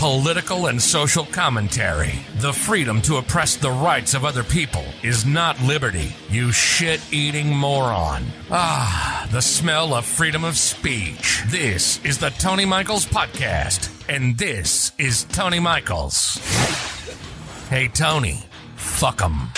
political and social commentary. The freedom to oppress the rights of other people is not liberty, you shit eating moron. Ah, the smell of freedom of speech. This is the Tony Michaels Podcast, and this is Tony Michaels. Hey, Tony, fuck 'em.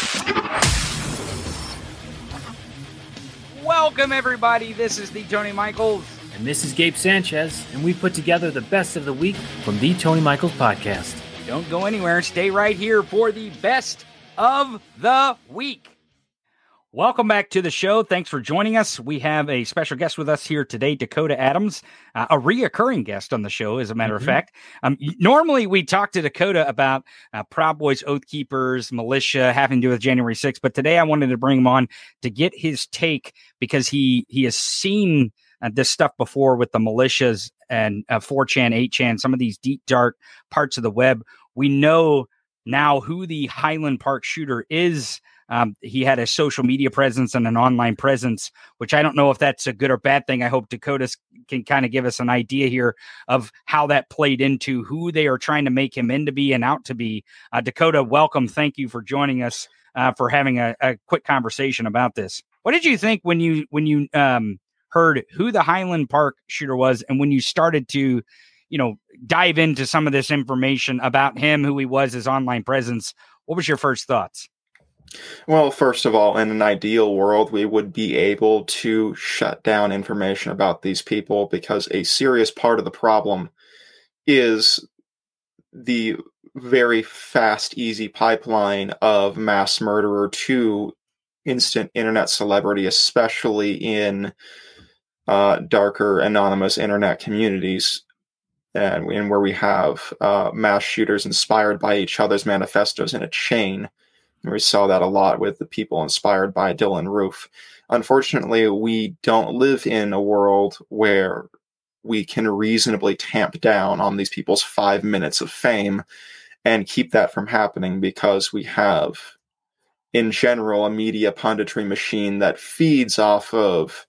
Welcome, everybody. This is the Tony Michaels. And this is Gabe Sanchez, and we put together the best of the week from the Tony Michaels podcast. Don't go anywhere. Stay right here for the best of the week. Welcome back to the show. Thanks for joining us. We have a special guest with us here today, Dakota Adams, uh, a reoccurring guest on the show, as a matter mm-hmm. of fact. Um, normally, we talk to Dakota about uh, Proud Boys, Oath Keepers, militia, having to do with January 6th. But today, I wanted to bring him on to get his take because he he has seen uh, this stuff before with the militias and uh, 4chan, 8chan, some of these deep, dark parts of the web. We know now who the Highland Park shooter is. Um, he had a social media presence and an online presence, which I don't know if that's a good or bad thing. I hope Dakota can kind of give us an idea here of how that played into who they are trying to make him into be and out to be. Uh, Dakota, welcome. Thank you for joining us uh, for having a, a, quick conversation about this. What did you think when you when you um, heard who the Highland Park shooter was, and when you started to, you know, dive into some of this information about him, who he was, his online presence, what was your first thoughts? Well, first of all, in an ideal world, we would be able to shut down information about these people because a serious part of the problem is the very fast, easy pipeline of mass murderer to instant internet celebrity, especially in uh, darker anonymous internet communities and, and where we have uh, mass shooters inspired by each other's manifestos in a chain. And we saw that a lot with the people inspired by Dylann Roof. Unfortunately, we don't live in a world where we can reasonably tamp down on these people's five minutes of fame and keep that from happening because we have, in general, a media punditry machine that feeds off of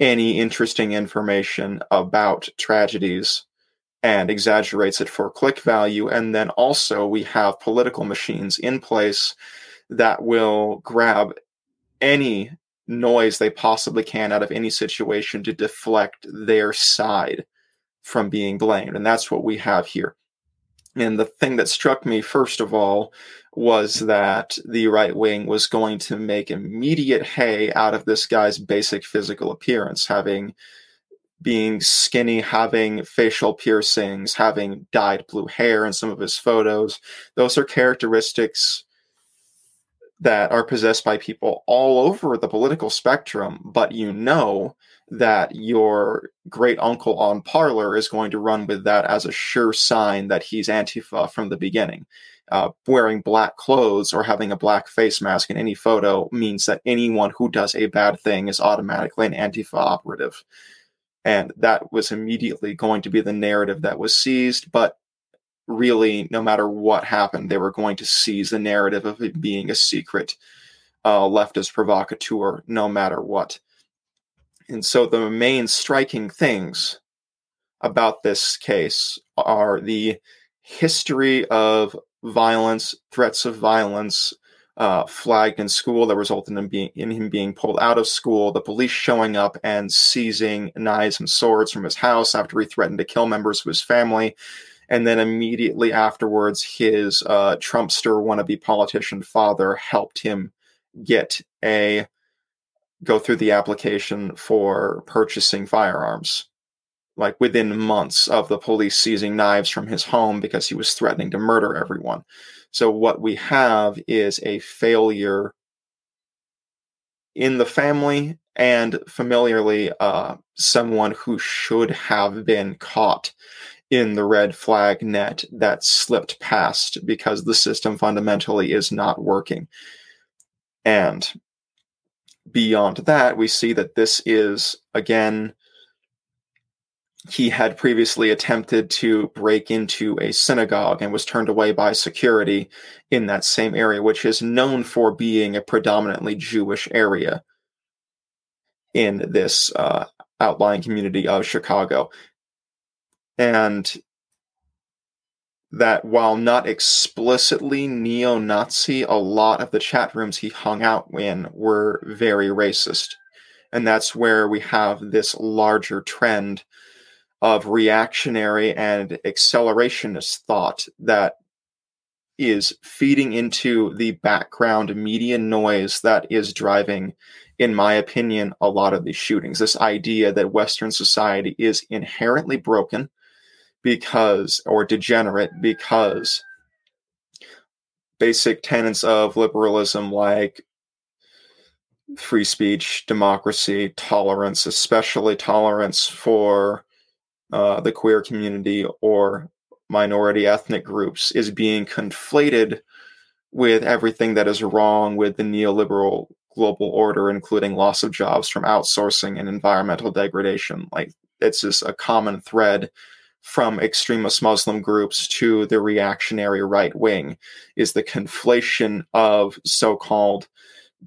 any interesting information about tragedies and exaggerates it for click value. And then also, we have political machines in place that will grab any noise they possibly can out of any situation to deflect their side from being blamed. And that's what we have here. And the thing that struck me, first of all, was that the right wing was going to make immediate hay out of this guy's basic physical appearance, having being skinny, having facial piercings, having dyed blue hair in some of his photos. Those are characteristics that are possessed by people all over the political spectrum, but you know that your great uncle on Parler is going to run with that as a sure sign that he's Antifa from the beginning. Uh, wearing black clothes or having a black face mask in any photo means that anyone who does a bad thing is automatically an Antifa operative. And that was immediately going to be the narrative that was seized. But really, no matter what happened, they were going to seize the narrative of it being a secret uh, leftist provocateur, no matter what. And so the main striking things about this case are the history of violence, threats of violence, uh, flagged in school that resulted in him, being, in him being pulled out of school, the police showing up and seizing knives and swords from his house after he threatened to kill members of his family. And then immediately afterwards, his uh, Trumpster wannabe politician father helped him get a go through the application for purchasing firearms. Like within months of the police seizing knives from his home because he was threatening to murder everyone. So, what we have is a failure in the family and familiarly uh, someone who should have been caught in the red flag net that slipped past because the system fundamentally is not working. And beyond that, we see that this is, again, he had previously attempted to break into a synagogue and was turned away by security in that same area, which is known for being a predominantly Jewish area in this uh, outlying community of Chicago. And that while not explicitly neo Nazi, a lot of the chat rooms he hung out in were very racist. And that's where we have this larger trend of reactionary and accelerationist thought that is feeding into the background media noise that is driving, in my opinion, a lot of these shootings. This idea that Western society is inherently broken because, or degenerate because basic tenets of liberalism like free speech, democracy, tolerance, especially tolerance for uh, the queer community or minority ethnic groups is being conflated with everything that is wrong with the neoliberal global order, including loss of jobs from outsourcing and environmental degradation. Like it's just a common thread from extremist Muslim groups to the reactionary right wing is the conflation of so-called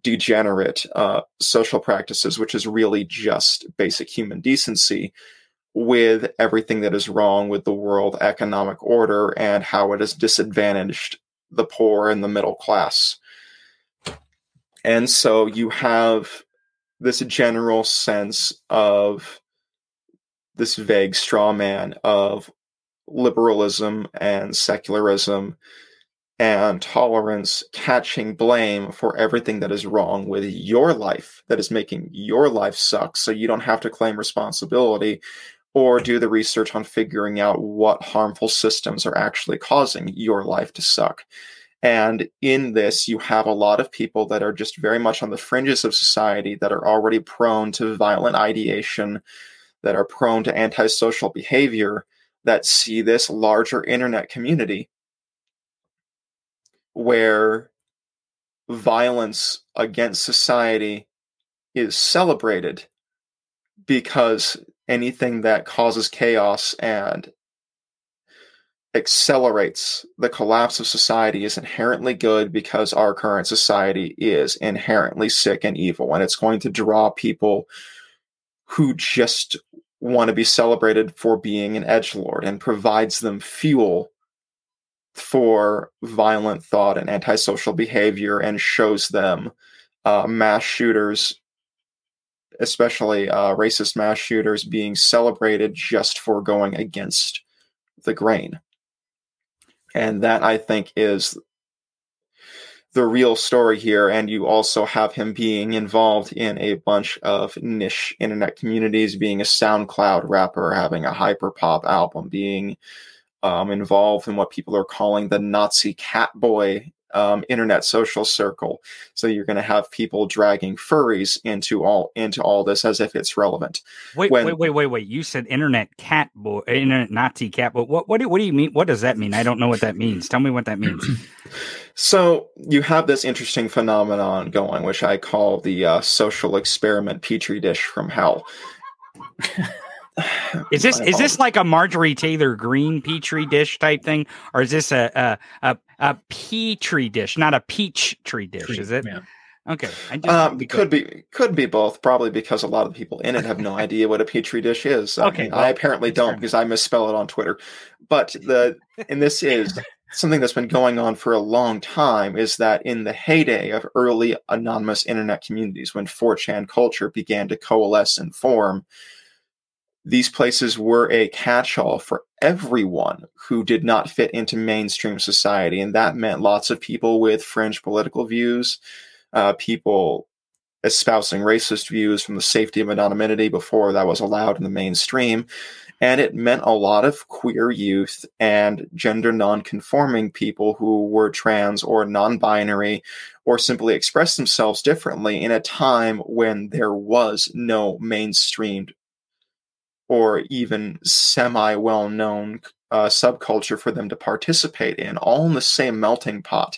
degenerate uh, social practices, which is really just basic human decency, with everything that is wrong with the world economic order and how it has disadvantaged the poor and the middle class. And so you have this general sense of this vague straw man of liberalism and secularism and tolerance catching blame for everything that is wrong with your life that is making your life suck so you don't have to claim responsibility or do the research on figuring out what harmful systems are actually causing your life to suck. And in this, you have a lot of people that are just very much on the fringes of society that are already prone to violent ideation, that are prone to antisocial behavior, that see this larger internet community where violence against society is celebrated because anything that causes chaos and accelerates the collapse of society is inherently good because our current society is inherently sick and evil and it's going to draw people who just want to be celebrated for being an edge lord and provides them fuel for violent thought and antisocial behavior and shows them uh, mass shooters especially uh, racist mass shooters, being celebrated just for going against the grain. And that I think is the real story here. And you also have him being involved in a bunch of niche internet communities, being a SoundCloud rapper, having a hyperpop album, being um, involved in what people are calling the Nazi Catboy um, internet social circle. So you're going to have people dragging furries into all into all this as if it's relevant. Wait, when, wait, wait, wait, wait! You said internet cat boy, internet Nazi cat boy. What, what, do, what do you mean? What does that mean? I don't know what that means. Tell me what that means. so you have this interesting phenomenon going, which I call the uh, social experiment petri dish from hell. Is this is this like a Marjorie Taylor Greene petri dish type thing, or is this a a a, a petri dish, not a peach tree dish? Tree, is it? Yeah. Okay, um, could be could be both. Probably because a lot of the people in it have no idea what a petri dish is. okay, I, mean, well, I apparently don't because I misspell it on Twitter. But the and this is something that's been going on for a long time. Is that in the heyday of early anonymous internet communities, when 4chan culture began to coalesce and form, these places were a catch all for everyone who did not fit into mainstream society. And that meant lots of people with fringe political views, uh, people espousing racist views from the safety of anonymity before that was allowed in the mainstream. And it meant a lot of queer youth and gender non-conforming people who were trans or non-binary or simply expressed themselves differently in a time when there was no mainstreamed or even semi well known uh, subculture for them to participate in, all in the same melting pot.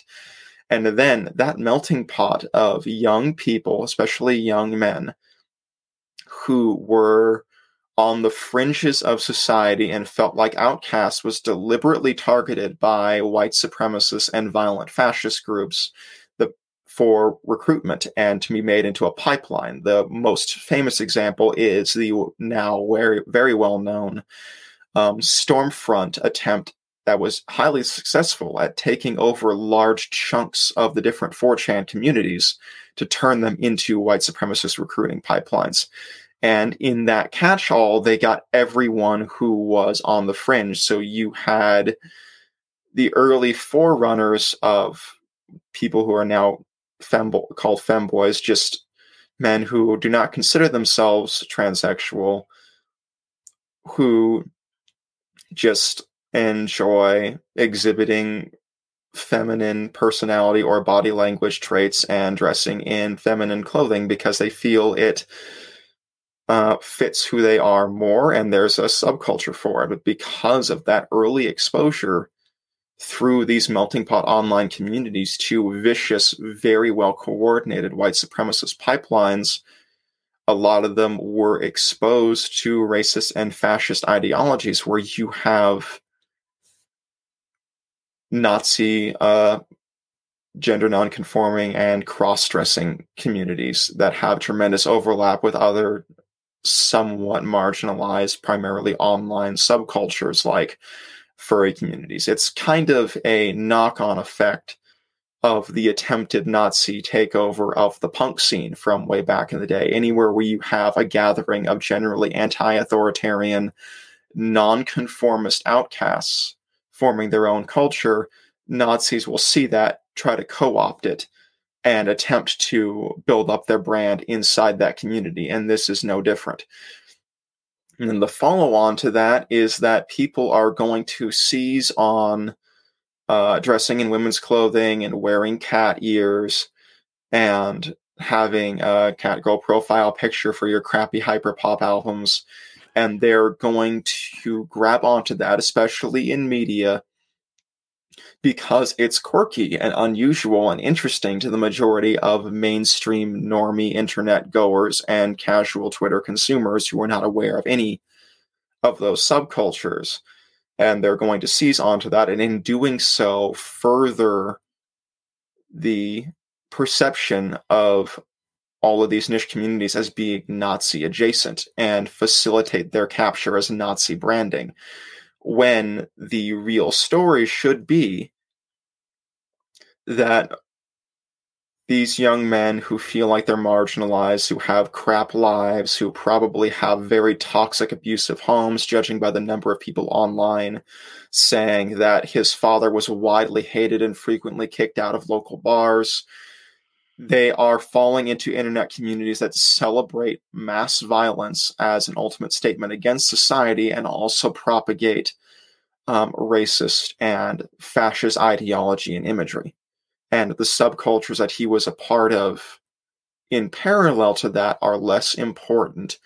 And then that melting pot of young people, especially young men, who were on the fringes of society and felt like outcasts was deliberately targeted by white supremacists and violent fascist groups for recruitment and to be made into a pipeline. The most famous example is the now very, very well known um, Stormfront attempt that was highly successful at taking over large chunks of the different 4chan communities to turn them into white supremacist recruiting pipelines. And in that catch all, they got everyone who was on the fringe. So you had the early forerunners of people who are now fembo- called femboys, just men who do not consider themselves transsexual, who just enjoy exhibiting feminine personality or body language traits and dressing in feminine clothing because they feel it uh, fits who they are more and there's a subculture for it. But because of that early exposure through these melting pot online communities to vicious, very well coordinated white supremacist pipelines, a lot of them were exposed to racist and fascist ideologies where you have Nazi uh, gender nonconforming and cross-dressing communities that have tremendous overlap with other somewhat marginalized primarily online subcultures like furry communities. It's kind of a knock on effect of the attempted Nazi takeover of the punk scene from way back in the day. Anywhere where you have a gathering of generally anti authoritarian, nonconformist outcasts forming their own culture, Nazis will see that, try to co opt it, and attempt to build up their brand inside that community. And this is no different. And the follow on to that is that people are going to seize on uh, dressing in women's clothing and wearing cat ears and having a cat girl profile picture for your crappy hyper pop albums. And they're going to grab onto that, especially in media, because it's quirky and unusual and interesting to the majority of mainstream normie internet goers and casual Twitter consumers who are not aware of any of those subcultures. And they're going to seize onto that, and in doing so, further the perception of all of these niche communities as being Nazi adjacent and facilitate their capture as Nazi branding. When the real story should be that these young men who feel like they're marginalized, who have crap lives, who probably have very toxic, abusive homes, judging by the number of people online saying that his father was widely hated and frequently kicked out of local bars. They are falling into internet communities that celebrate mass violence as an ultimate statement against society and also propagate um, racist and fascist ideology and imagery and the subcultures that he was a part of in parallel to that are less important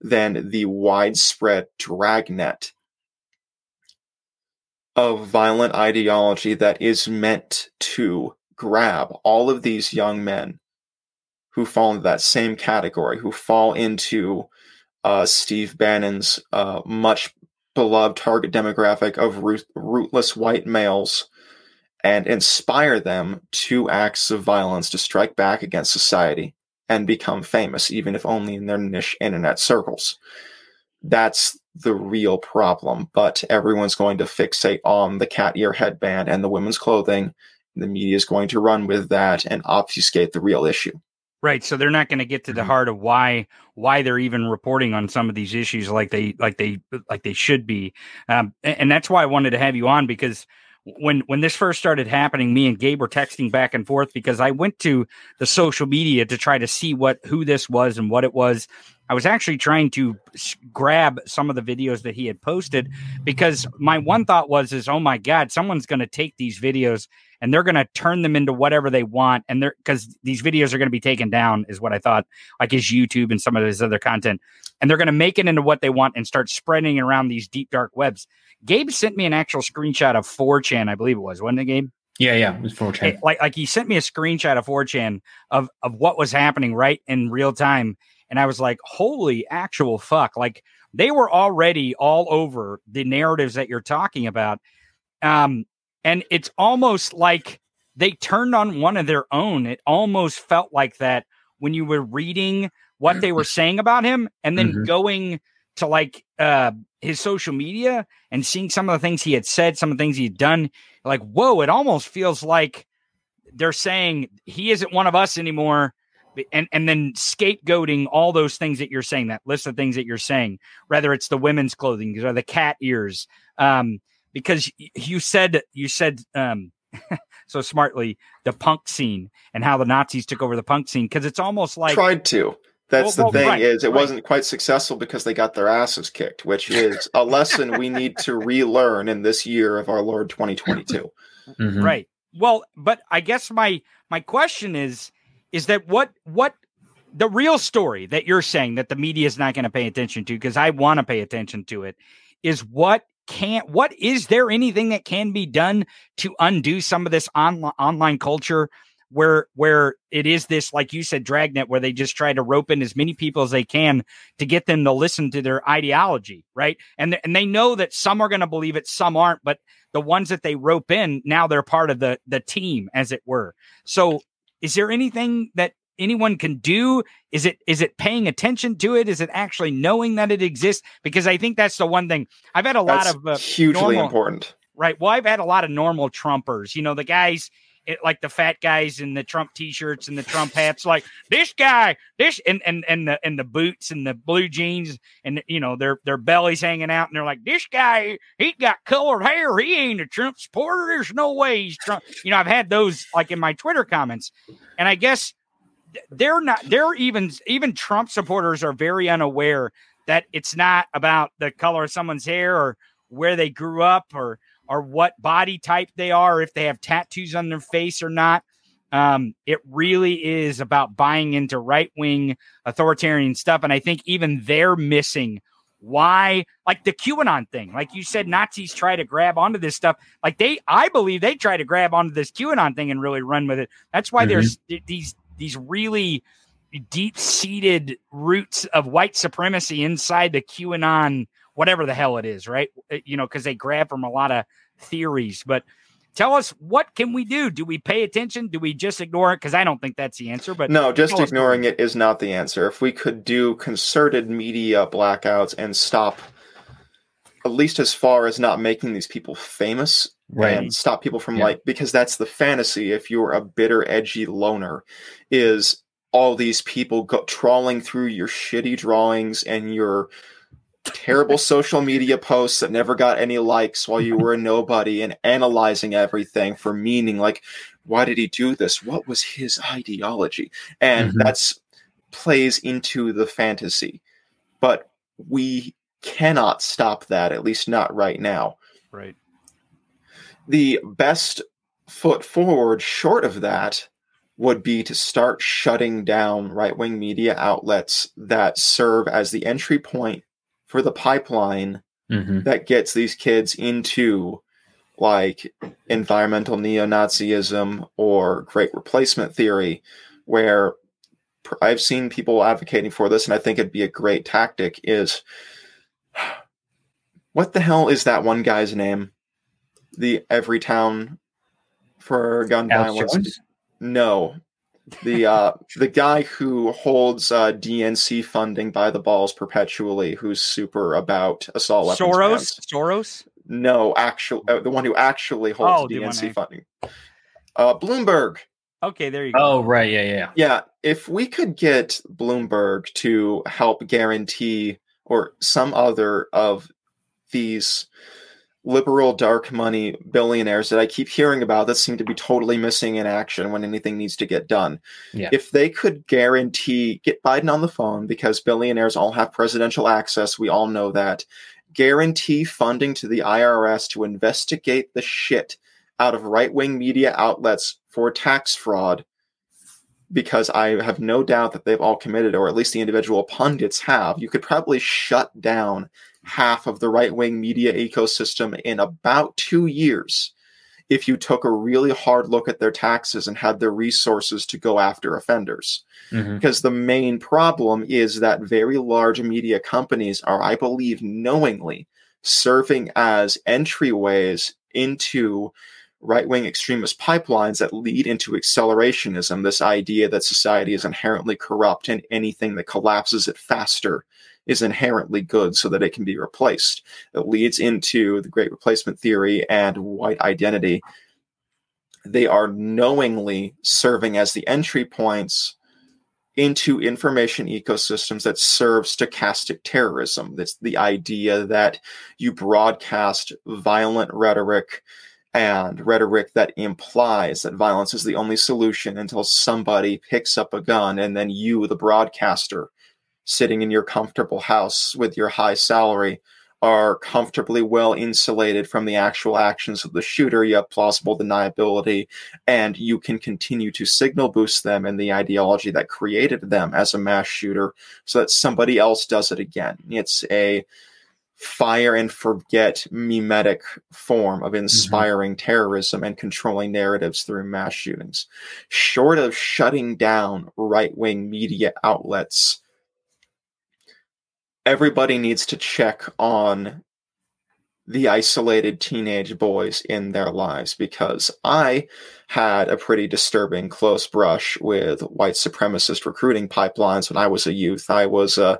than the widespread dragnet of violent ideology that is meant to grab all of these young men who fall into that same category, who fall into uh, Steve Bannon's uh, much beloved target demographic of root- rootless white males and inspire them to acts of violence to strike back against society and become famous, even if only in their niche internet circles. That's the real problem. But everyone's going to fixate on the cat ear headband and the women's clothing. The media is going to run with that and obfuscate the real issue. Right. So they're not going to get to the mm-hmm. heart of why why they're even reporting on some of these issues like they like they like they should be. Um, and, and that's why I wanted to have you on because when when this first started happening, me and Gabe were texting back and forth because I went to the social media to try to see what who this was and what it was. I was actually trying to grab some of the videos that he had posted because my one thought was is oh my god, someone's going to take these videos and they're going to turn them into whatever they want and they're because these videos are going to be taken down is what I thought like his YouTube and some of his other content and they're going to make it into what they want and start spreading around these deep dark webs. Gabe sent me an actual screenshot of 4chan, I believe it was, wasn't it, Gabe? Yeah, yeah, it was 4chan. It- like like he sent me a screenshot of 4chan of of what was happening right in real time, and I was like, "Holy actual fuck!" Like they were already all over the narratives that you're talking about, um, and it's almost like they turned on one of their own. It almost felt like that when you were reading what they were saying about him, and then Mhm. going to like uh his social media and seeing some of the things he had said, some of the things he had done, like, whoa, it almost feels like they're saying he isn't one of us anymore. And and then scapegoating all those things that you're saying, that list of things that you're saying, whether it's the women's clothing or the cat ears. Um, because you said you said um so smartly the punk scene and how the Nazis took over the punk scene. Cause it's almost like Tried to. That's Well, the well, thing right, is it right. wasn't quite successful because they got their asses kicked, which is a lesson we need to relearn in this year of our Lord 2022. Mhm. Right. Well, but I guess my my question is is that what what the real story that you're saying that the media is not going to pay attention to because I want to pay attention to it is what can't what is there anything that can be done to undo some of this online online culture where where it is this like you said dragnet where they just try to rope in as many people as they can to get them to listen to their ideology right? And th- and they know that some are going to believe it some aren't but the ones that they rope in now they're part of the the team as it were. So is there anything that anyone can do? Is it is it paying attention to it? Is it actually knowing that it exists? Because i think that's the one thing. I've had a lot of uh, hugely normal- important. right. Well i've had a lot of normal trumpers you know the guys it, like the fat guys in the trump t-shirts and the trump hats like this guy this and and and the and the boots and the blue jeans and you know their their bellies hanging out and they're like this guy he got colored hair. He ain't a trump supporter. There's no way he's trump. You know i've had those like in my twitter comments and i guess they're not they're even even trump supporters are very unaware that it's not about the color of someone's hair or where they grew up or or what body type they are, if they have tattoos on their face or not. Um, it really is about buying into right wing authoritarian stuff. And I think even they're missing why, like the QAnon thing, like you said, Nazis try to grab onto this stuff. Like they, I believe they try to grab onto this QAnon thing and really run with it. That's why Mhm. there's th- these, these really deep seated roots of white supremacy inside the QAnon, whatever the hell it is, right? Uh, You know, because they grab from a lot of theories. But tell us, what can we do? Do we pay attention? Do we just ignore it? Because I don't think that's the answer. But No, just ignoring it is not the answer. If we could do concerted media blackouts and stop, at least as far as not making these people famous, Right. and stop people from Yeah. like because that's the fantasy. If you're a bitter, edgy loner, is all these people go, trawling through your shitty drawings and your terrible social media posts that never got any likes while you were a nobody and analyzing everything for meaning. Like why did he do this? What was his ideology? And Mhm. that's plays into the fantasy. But we cannot stop that at least not right now. Right. the best foot forward short of that would be to start shutting down right wing media outlets that serve as the entry point for the pipeline hmm that gets these kids into like environmental neo Nazism or great replacement theory, where I've seen people advocating for this, and I think it'd be a great tactic. Is what the hell is that one guy's name? The every town for gun Alex violence. Jones? No, the uh, the guy who holds uh, DNC funding by the balls perpetually, who's super about assault weapons Soros, bans. Soros. No, actually, uh, the one who actually holds Oh, DNC who- funding. Uh, Bloomberg. Okay, there you go. Oh, right. Yeah, yeah. Yeah, if we could get Bloomberg to help guarantee or some other of these liberal dark money billionaires that I keep hearing about that seem to be totally missing in action when anything needs to get done. Yeah. If they could guarantee get Biden on the phone because billionaires all have presidential access, we all know that. Guarantee funding to the IRS to investigate the shit out of right-wing media outlets for tax fraud because I have no doubt that they've all committed, or at least the individual pundits have. You could probably shut down half of the right wing media ecosystem in about two years if you took a really hard look at their taxes and had the resources to go after offenders. Mm-hmm. Because the main problem is that very large media companies are, I believe, knowingly serving as entryways into right wing extremist pipelines that lead into accelerationism, this idea that society is inherently corrupt and anything that collapses it faster is inherently good so that it can be replaced. It leads into the great replacement theory and white identity. They are knowingly serving as the entry points into information ecosystems that serve stochastic terrorism. That's the idea that you broadcast violent rhetoric and rhetoric that implies that violence is the only solution until somebody picks up a gun and then you, the broadcaster, sitting in your comfortable house with your high salary are comfortably well insulated from the actual actions of the shooter. You have plausible deniability, and you can continue to signal boost them in the ideology that created them as a mass shooter so that somebody else does it again. It's a fire and forget mimetic form of mm-hmm. inspiring mm-hmm. terrorism and controlling narratives through mass shootings. Short of shutting down right wing media outlets everybody needs to check on the isolated teenage boys in their lives because I had a pretty disturbing close brush with white supremacist recruiting pipelines when I was a youth. I was uh,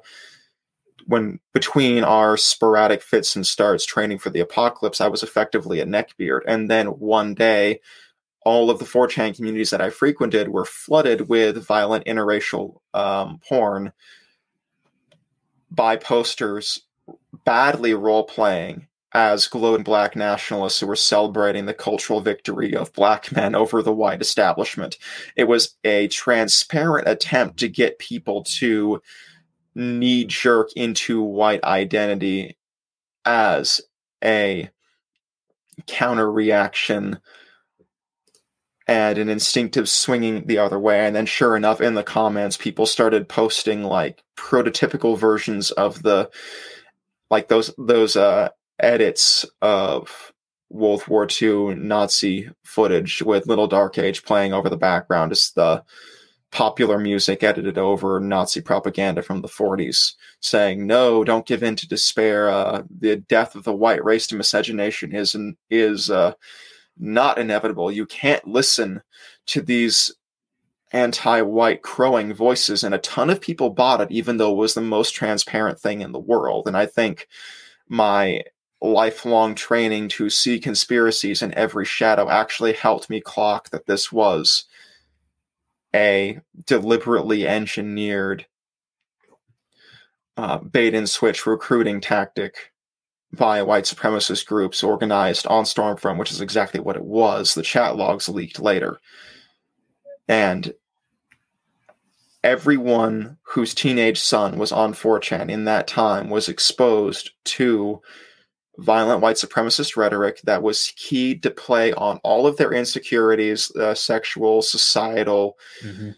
when between our sporadic fits and starts training for the apocalypse, I was effectively a neckbeard. And then one day, all of the 4chan communities that I frequented were flooded with violent interracial um, porn by posters badly role playing as glowing black nationalists who were celebrating the cultural victory of black men over the white establishment. It was a transparent attempt to get people to knee jerk into white identity as a counter reaction and an instinctive swinging the other way. And then, sure enough, in the comments, people started posting like prototypical versions of the like those those uh, edits of World War II Nazi footage with Little Dark Age playing over the background as the popular music edited over Nazi propaganda from the 40s, saying, "No, don't give in to despair. Uh, the death of the white race to miscegenation is an, is uh, not inevitable. You can't listen to these anti-white crowing voices and a ton of people bought it even though it was the most transparent thing in the world and i think my lifelong training to see conspiracies in every shadow actually helped me clock that this was a deliberately engineered uh, bait and switch recruiting tactic by white supremacist groups organized on Stormfront, which is exactly what it was. The chat logs leaked later. And everyone whose teenage son was on 4chan in that time was exposed to violent white supremacist rhetoric that was keyed to play on all of their insecurities, uh, sexual, societal, mm-hmm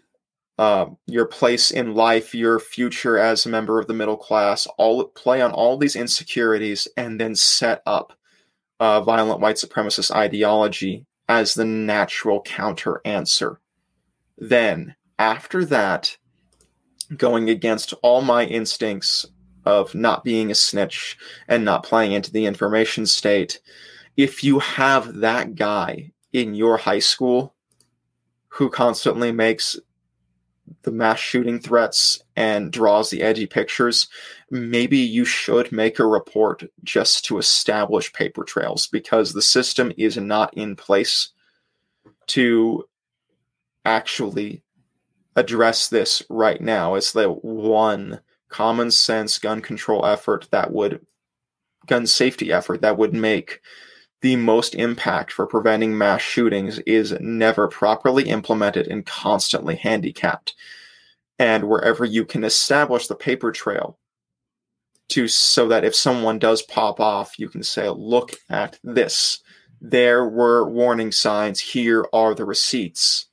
uh, your place in life, your future as a member of the middle class, all play on all these insecurities, and then set up uh, violent white supremacist ideology as the natural counter answer. Then, after that, going against all my instincts of not being a snitch and not playing into the information state, if you have that guy in your high school who constantly makes the mass shooting threats and draws the edgy pictures, maybe you should make a report just to establish paper trails because the system is not in place to actually address this right now. It's the one common sense gun control effort that would, gun safety effort that would make the most impact for preventing mass shootings is never properly implemented and constantly handicapped. And wherever you can establish the paper trail to so that if someone does pop off, you can say, look at this. There were warning signs. Here are the receipts.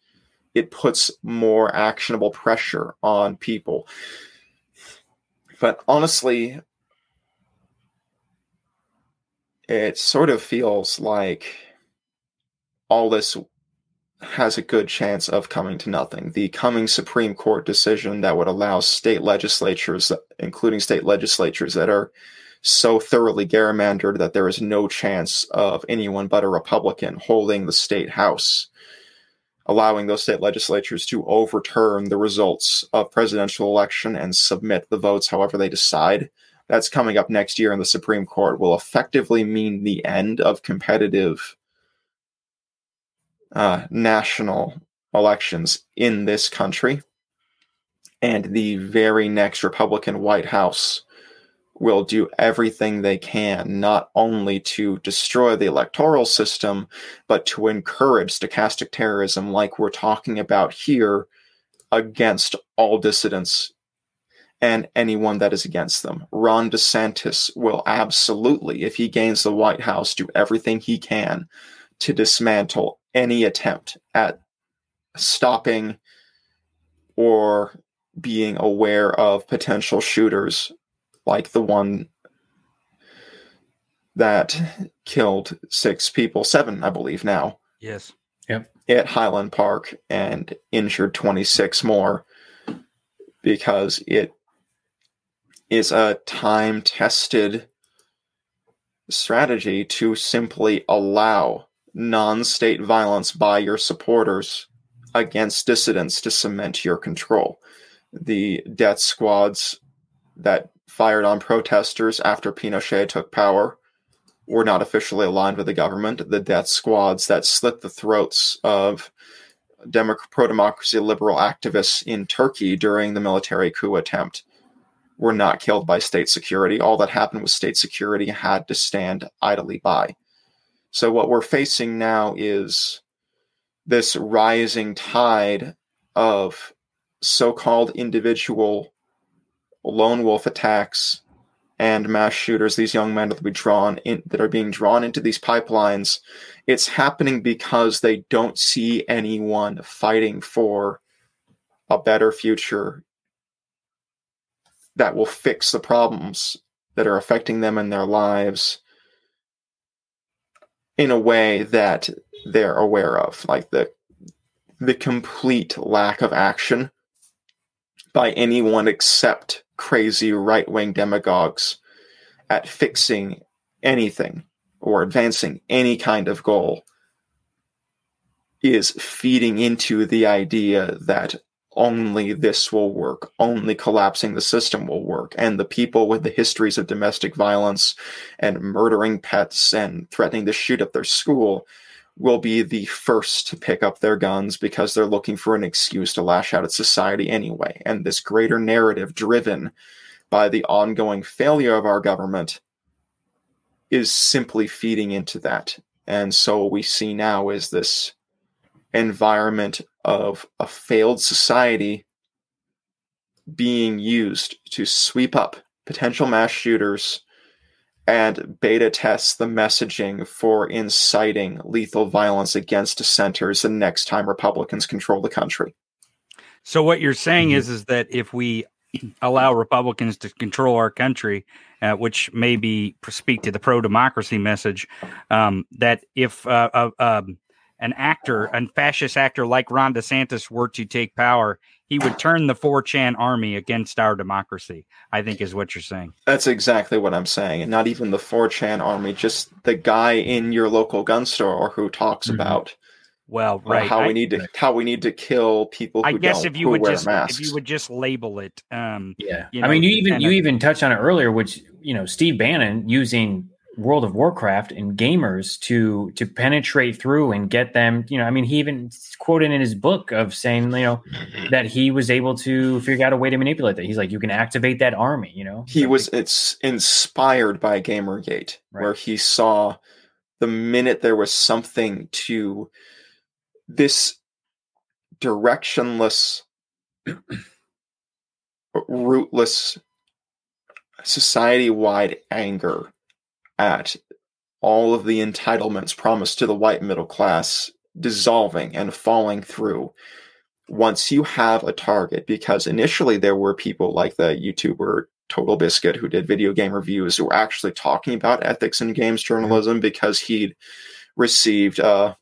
It puts more actionable pressure on people. But honestly, it sort of feels like all this has a good chance of coming to nothing. The coming Supreme Court decision that would allow state legislatures, including state legislatures that are so thoroughly gerrymandered that there is no chance of anyone but a Republican holding the state house, allowing those state legislatures to overturn the results of presidential election and submit the votes however they decide. That's coming up next year in the Supreme Court will effectively mean the end of competitive uh, national elections in this country. And the very next Republican White House will do everything they can, not only to destroy the electoral system, but to encourage stochastic terrorism, like we're talking about here, against all dissidents and anyone that is against them. Ron DeSantis will absolutely, if he gains the White House, do everything he can to dismantle any attempt at stopping or being aware of potential shooters like the one that killed six people, seven, I believe now. Yes. Yep. At Highland Park and injured 26 more because it is a time tested strategy to simply allow non state violence by your supporters against dissidents to cement your control. The death squads that fired on protesters after Pinochet took power were not officially aligned with the government. The death squads that slit the throats of pro democracy liberal activists in Turkey during the military coup attempt were not killed by state security. All that happened was state security had to stand idly by. So what we're facing now is this rising tide of so-called individual lone wolf attacks and mass shooters, these young men that drawn in that are being drawn into these pipelines. It's happening because they don't see anyone fighting for a better future that will fix the problems that are affecting them in their lives in a way that they're aware of, like the the complete lack of action by anyone except crazy right wing demagogues at fixing anything or advancing any kind of goal is feeding into the idea that only this will work, only collapsing the system will work. And the people with the histories of domestic violence and murdering pets and threatening to shoot up their school will be the first to pick up their guns because they're looking for an excuse to lash out at society anyway. And this greater narrative driven by the ongoing failure of our government is simply feeding into that. And so what we see now is this environment of a failed society being used to sweep up potential mass shooters and beta test the messaging for inciting lethal violence against dissenters the next time Republicans control the country. So what you're saying mm-hmm. is is that if we allow Republicans to control our country, uh, which maybe speak to the pro democracy message, um, that if uh, uh, um, an actor, a fascist actor like Ron DeSantis were to take power, he would turn the 4chan army against our democracy, I think is what you're saying. That's exactly what I'm saying. And not even the 4chan army, just the guy in your local gun store who talks mm-hmm. about well, right. how I, we need to how we need to kill people. I guess if you would just masks. if you would just label it, um, yeah. You know, I mean, you even you even touched on it earlier, which you know, Steve Bannon using World of Warcraft and gamers to to penetrate through and get them. You know, I mean, he even quoted in his book of saying, you know, mm-hmm. that he was able to figure out a way to manipulate that. He's like, you can activate that army. You know, he so was. it's inspired by GamerGate, right. where he saw the minute there was something to this directionless, rootless society wide anger at all of the entitlements promised to the white middle class dissolving and falling through once you have a target because initially there were people like the youtuber TotalBiscuit who did video game reviews who were actually talking about ethics in games journalism because he'd received uh,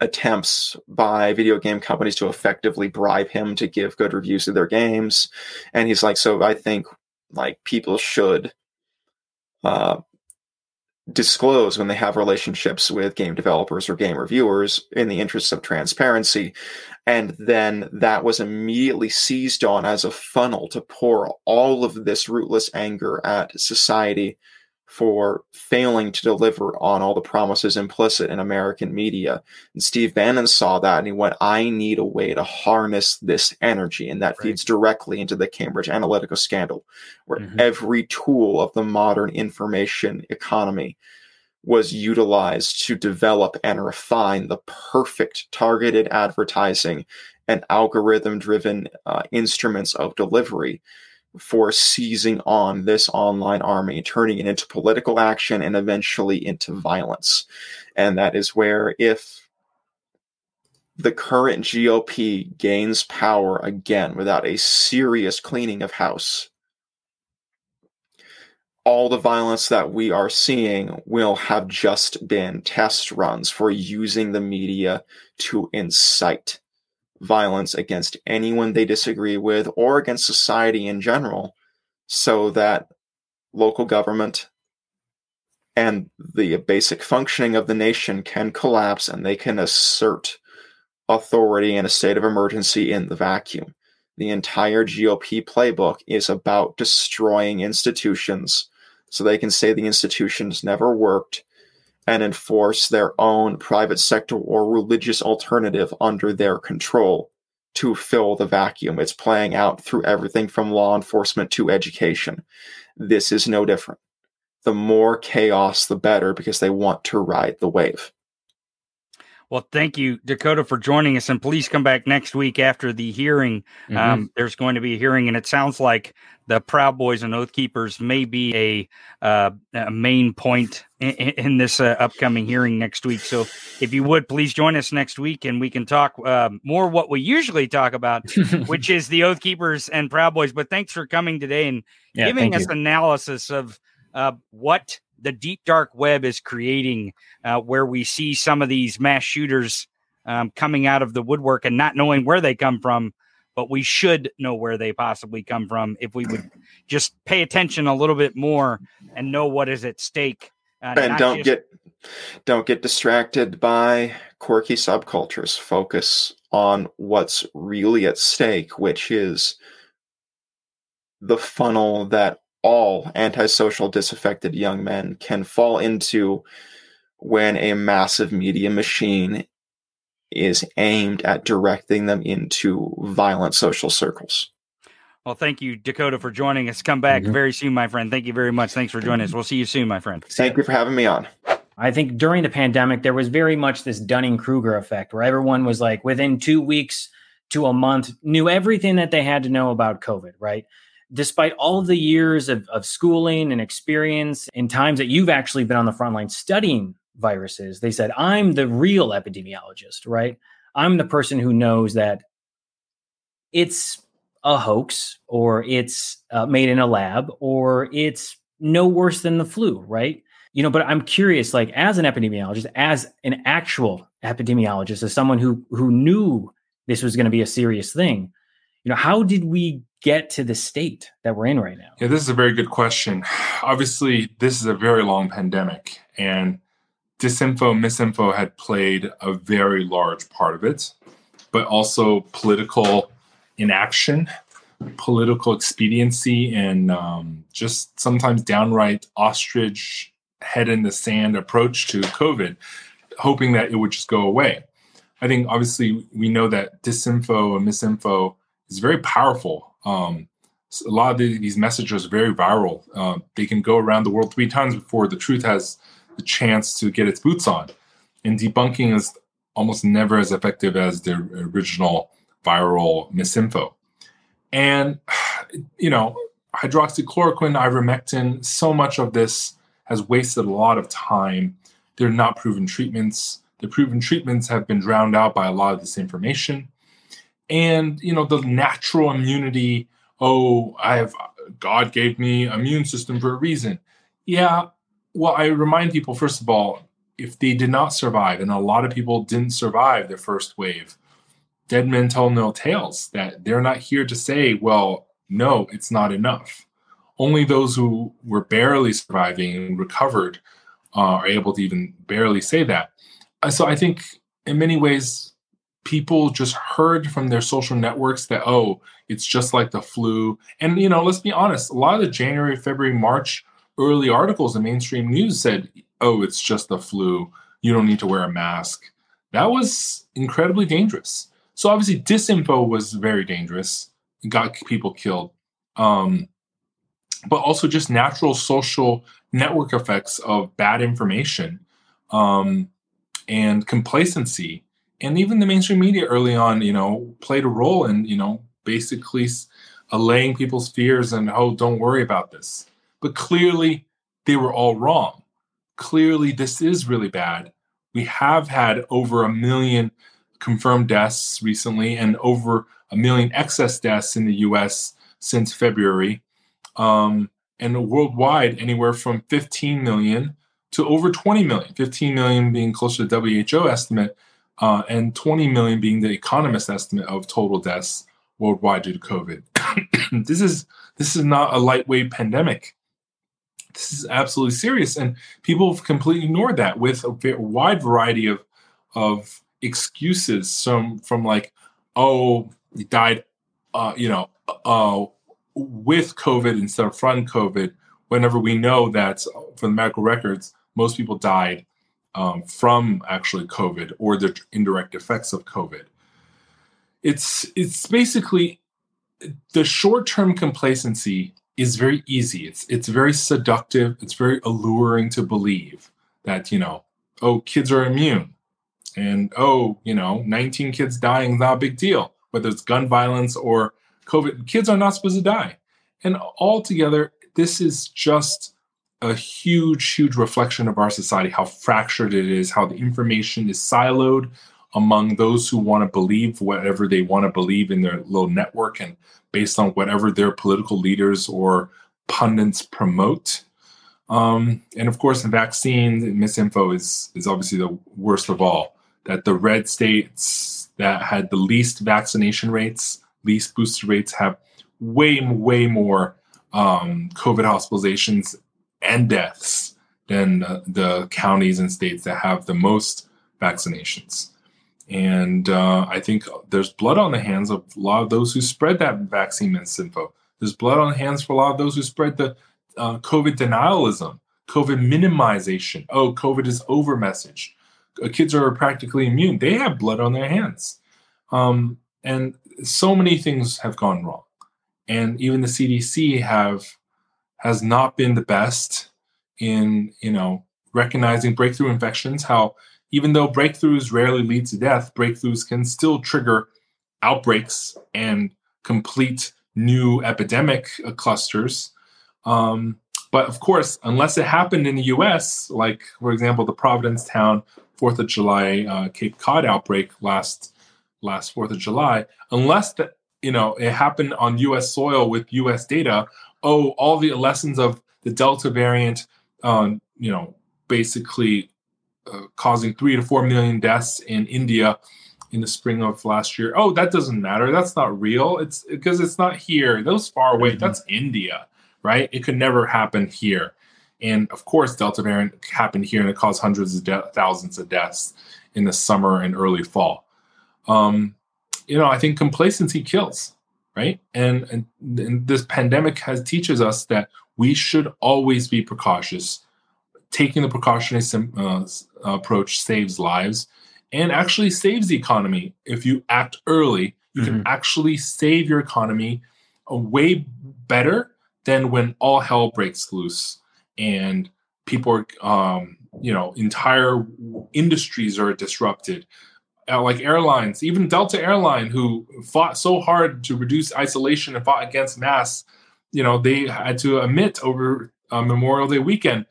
attempts by video game companies to effectively bribe him to give good reviews of their games. And he's like, so I think like people should uh, disclose when they have relationships with game developers or game reviewers in the interests of transparency. And then that was immediately seized on as a funnel to pour all of this rootless anger at society for failing to deliver on all the promises implicit in American media. And Steve Bannon saw that and he went, I need a way to harness this energy. And that right. feeds directly into the Cambridge Analytica scandal, where mm-hmm. every tool of the modern information economy was utilized to develop and refine the perfect targeted advertising and algorithm driven uh, instruments of delivery for seizing on this online army, turning it into political action and eventually into violence. And that is where, if the current GOP gains power again without a serious cleaning of house, all the violence that we are seeing will have just been test runs for using the media to incite violence against anyone they disagree with or against society in general so that local government and the basic functioning of the nation can collapse and they can assert authority in a state of emergency in the vacuum. The entire GOP playbook is about destroying institutions so they can say the institutions never worked and enforce their own private sector or religious alternative under their control to fill the vacuum. It's playing out through everything from law enforcement to education. This is no different. The more chaos, the better because they want to ride the wave. Well, thank you, Dakota, for joining us. And please come back next week after the hearing. Mm-hmm. Um, there's going to be a hearing, and it sounds like the Proud Boys and Oath Keepers may be a, uh, a main point in, in this uh, upcoming hearing next week. So, if you would please join us next week, and we can talk uh, more what we usually talk about, which is the Oath Keepers and Proud Boys. But thanks for coming today and yeah, giving us you. analysis of uh, what the deep dark web is creating, uh, where we see some of these mass shooters um, coming out of the woodwork and not knowing where they come from. But we should know where they possibly come from if we would just pay attention a little bit more and know what is at stake. Uh, and don't just... get don't get distracted by quirky subcultures. Focus on what's really at stake, which is the funnel that all antisocial, disaffected young men can fall into when a massive media machine is aimed at directing them into violent social circles. Well, thank you, Dakota, for joining us. Come back mm-hmm. very soon, my friend. Thank you very much. Thanks for joining us. We'll see you soon, my friend. Thank you for having me on. I think during the pandemic, there was very much this Dunning Kruger effect where everyone was like, within two weeks to a month, knew everything that they had to know about COVID, right? Despite all of the years of, of schooling and experience in times that you've actually been on the front line studying viruses, they said, I'm the real epidemiologist, right? I'm the person who knows that it's a hoax or it's uh, made in a lab or it's no worse than the flu, right? You know, but I'm curious, like as an epidemiologist, as an actual epidemiologist, as someone who who knew this was going to be a serious thing, you know, how did we get to the state that we're in right now? Yeah, this is a very good question. Obviously, this is a very long pandemic, and disinfo, misinfo had played a very large part of it, but also political inaction, political expediency, and um, just sometimes downright ostrich head in the sand approach to COVID, hoping that it would just go away. I think obviously we know that disinfo and misinfo is very powerful um, a lot of these messages are very viral. Uh, they can go around the world three times before the truth has the chance to get its boots on. And debunking is almost never as effective as the original viral misinfo. And, you know, hydroxychloroquine, ivermectin, so much of this has wasted a lot of time. They're not proven treatments. The proven treatments have been drowned out by a lot of this information and you know the natural immunity oh i have god gave me immune system for a reason yeah well i remind people first of all if they did not survive, and a lot of people didn't survive the first wave, dead men tell no tales. That they're not here to say, well, no, it's not enough. Only those who were barely surviving and recovered uh, are able to even barely say that. Uh, so I think in many ways, people just heard from their social networks that, oh, it's just like the flu. And, you know, let's be honest, a lot of the January, February, March early articles in mainstream news said, oh, it's just the flu. You don't need to wear a mask. That was incredibly dangerous. So obviously, disinfo was very dangerous. It got people killed. Um, but also just natural social network effects of bad information um, and complacency. And even the mainstream media early on, you know, played a role in, you know, basically allaying people's fears and, oh, don't worry about this. But clearly, they were all wrong. Clearly, this is really bad. We have had over a million confirmed deaths recently and over a million excess deaths in the US since February. Um, and worldwide, anywhere from 15 million to over 20 million, 15 million being closer to the WHO estimate, uh, and 20 million being the economist estimate of total deaths worldwide due to COVID. this is this is not a lightweight pandemic. This is absolutely serious, and people have completely ignored that with a wide variety of of excuses. From from like, oh, he died, uh, you know, uh, with COVID instead of from COVID. Whenever we know that from the medical records, most people died um, from actually COVID or the indirect effects of COVID. It's it's basically the short-term complacency is very easy. It's it's very seductive. It's very alluring to believe that you know, oh, kids are immune, and oh, you know, 19 kids dying is not a big deal, whether it's gun violence or COVID. Kids are not supposed to die, and altogether, this is just a huge, huge reflection of our society, how fractured it is, how the information is siloed among those who want to believe whatever they want to believe in their little network and based on whatever their political leaders or pundits promote. Um, and of course, the vaccine misinfo is is obviously the worst of all. That the red states that had the least vaccination rates, least booster rates, have way way more um, COVID hospitalizations and deaths than uh, the counties and states that have the most vaccinations. And uh, I think there's blood on the hands of a lot of those who spread that vaccine misinfo. There's blood on the hands for a lot of those who spread the uh, COVID denialism, COVID minimization. Oh, COVID is over message. Uh, kids are practically immune. They have blood on their hands. Um, and so many things have gone wrong. And even the CDC have has not been the best in, you know, recognizing breakthrough infections, how even though breakthroughs rarely lead to death, breakthroughs can still trigger outbreaks and complete new epidemic uh, clusters. Um, but of course, unless it happened in the US, like, for example, the Provincetown 4th of July uh, Cape Cod outbreak last last 4th of July, unless you know it happened on US soil with US data, oh, all the lessons of the Delta variant, um, you know, basically uh, causing three to four million deaths in India in the spring of last year. Oh, that doesn't matter. That's not real. It's because it's not here. Those far away. Mm-hmm. That's India, right? It could never happen here. And of course, Delta variant happened here and it caused hundreds of de- thousands of deaths in the summer and early fall. Um, you know, I think complacency kills, right? And, and, and this pandemic has teaches us that we should always be precautious taking the precautionary uh, approach saves lives and actually saves the economy. If you act early, you mm-hmm. can actually save your economy way better than when all hell breaks loose and people are, um, you know, entire industries are disrupted. Uh, like airlines, even Delta Airline, who fought so hard to reduce isolation and fought against masks, you know, they had to omit over uh, Memorial Day weekend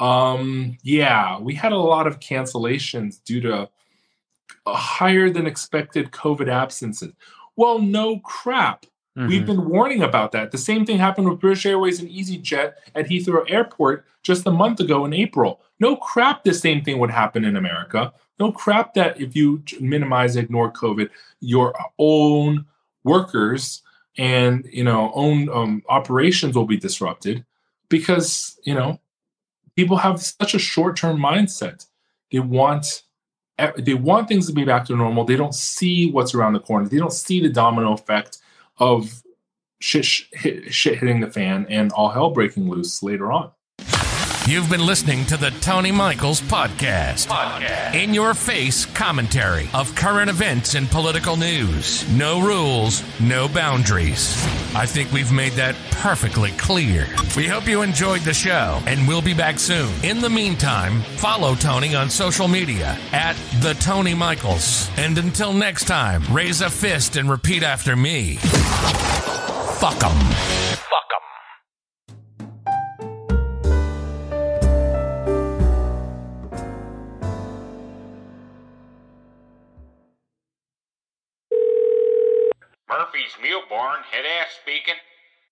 um, yeah, we had a lot of cancellations due to higher than expected COVID absences. Well, no crap. Mm-hmm. We've been warning about that. The same thing happened with British Airways and EasyJet at Heathrow Airport just a month ago in April. No crap, the same thing would happen in America. No crap that if you minimize, ignore COVID, your own workers and you know own um, operations will be disrupted because you know people have such a short-term mindset. They want they want things to be back to normal. They don't see what's around the corner. They don't see the domino effect of shit, shit, shit hitting the fan and all hell breaking loose later on. You've been listening to the Tony Michaels Podcast. Podcast. In your face commentary of current events and political news. No rules, no boundaries. I think we've made that perfectly clear. We hope you enjoyed the show, and we'll be back soon. In the meantime, follow Tony on social media at The Tony Michaels. And until next time, raise a fist and repeat after me. Fuck Fuck 'em. Murphy's Mule Barn, head ass speaking.